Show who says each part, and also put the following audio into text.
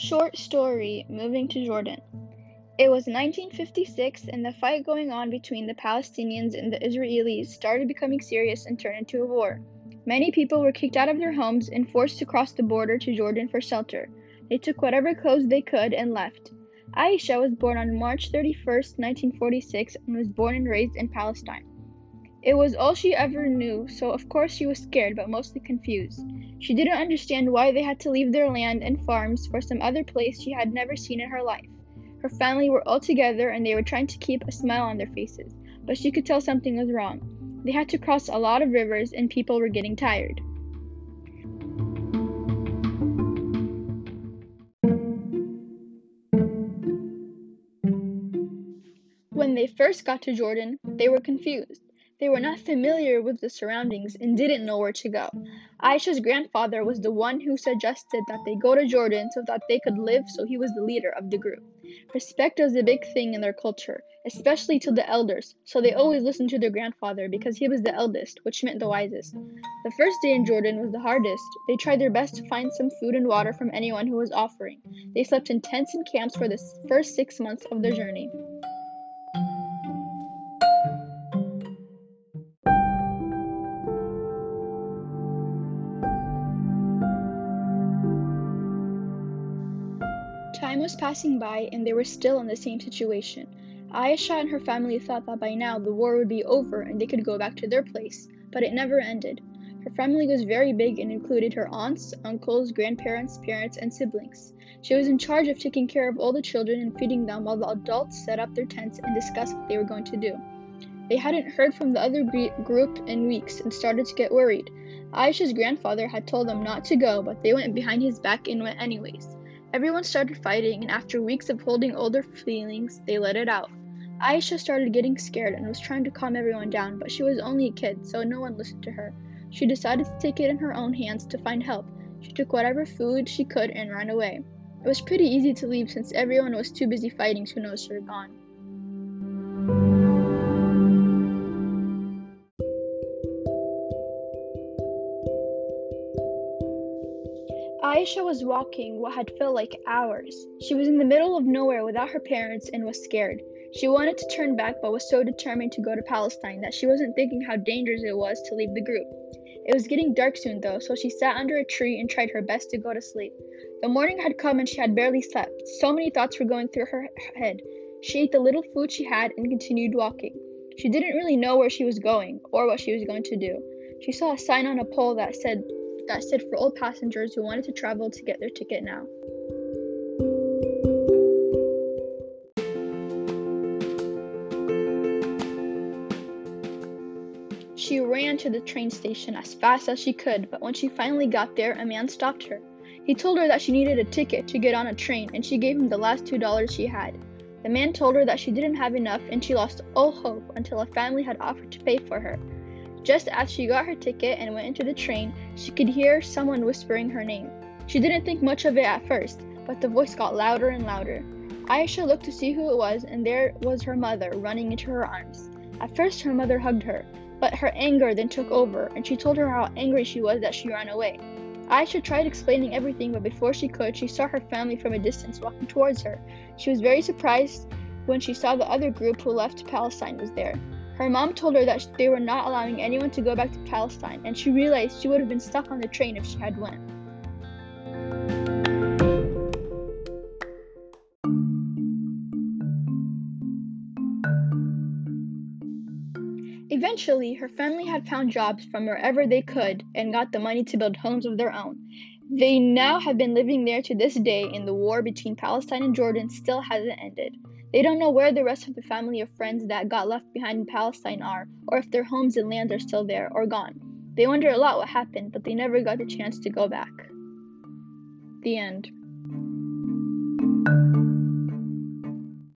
Speaker 1: Short story Moving to Jordan. It was 1956, and the fight going on between the Palestinians and the Israelis started becoming serious and turned into a war. Many people were kicked out of their homes and forced to cross the border to Jordan for shelter. They took whatever clothes they could and left. Aisha was born on March 31, 1946, and was born and raised in Palestine. It was all she ever knew, so of course she was scared but mostly confused. She didn't understand why they had to leave their land and farms for some other place she had never seen in her life. Her family were all together and they were trying to keep a smile on their faces, but she could tell something was wrong. They had to cross a lot of rivers and people were getting tired. When they first got to Jordan, they were confused. They were not familiar with the surroundings and didn't know where to go. Aisha's grandfather was the one who suggested that they go to Jordan so that they could live, so he was the leader of the group. Respect was a big thing in their culture, especially to the elders, so they always listened to their grandfather because he was the eldest, which meant the wisest. The first day in Jordan was the hardest. They tried their best to find some food and water from anyone who was offering. They slept in tents and camps for the first six months of their journey. Time was passing by and they were still in the same situation. Aisha and her family thought that by now the war would be over and they could go back to their place, but it never ended. Her family was very big and included her aunts, uncles, grandparents, parents, and siblings. She was in charge of taking care of all the children and feeding them while the adults set up their tents and discussed what they were going to do. They hadn't heard from the other group in weeks and started to get worried. Aisha's grandfather had told them not to go, but they went behind his back and went anyways. Everyone started fighting, and after weeks of holding all their feelings, they let it out. Aisha started getting scared and was trying to calm everyone down, but she was only a kid, so no one listened to her. She decided to take it in her own hands to find help. She took whatever food she could and ran away. It was pretty easy to leave since everyone was too busy fighting to notice her gone. Aisha was walking what had felt like hours. She was in the middle of nowhere without her parents and was scared. She wanted to turn back but was so determined to go to Palestine that she wasn't thinking how dangerous it was to leave the group. It was getting dark soon though, so she sat under a tree and tried her best to go to sleep. The morning had come and she had barely slept. So many thoughts were going through her head. She ate the little food she had and continued walking. She didn't really know where she was going or what she was going to do. She saw a sign on a pole that said that said for all passengers who wanted to travel to get their ticket now. She ran to the train station as fast as she could, but when she finally got there, a man stopped her. He told her that she needed a ticket to get on a train, and she gave him the last two dollars she had. The man told her that she didn't have enough, and she lost all hope until a family had offered to pay for her. Just as she got her ticket and went into the train, she could hear someone whispering her name. She didn't think much of it at first, but the voice got louder and louder. Aisha looked to see who it was, and there was her mother running into her arms. At first, her mother hugged her, but her anger then took over, and she told her how angry she was that she ran away. Aisha tried explaining everything, but before she could, she saw her family from a distance walking towards her. She was very surprised when she saw the other group who left Palestine was there. Her mom told her that they were not allowing anyone to go back to Palestine, and she realized she would have been stuck on the train if she had went. Eventually, her family had found jobs from wherever they could and got the money to build homes of their own. They now have been living there to this day, and the war between Palestine and Jordan still hasn't ended. They don't know where the rest of the family or friends that got left behind in Palestine are, or if their homes and lands are still there or gone. They wonder a lot what happened, but they never got the chance to go back. The end.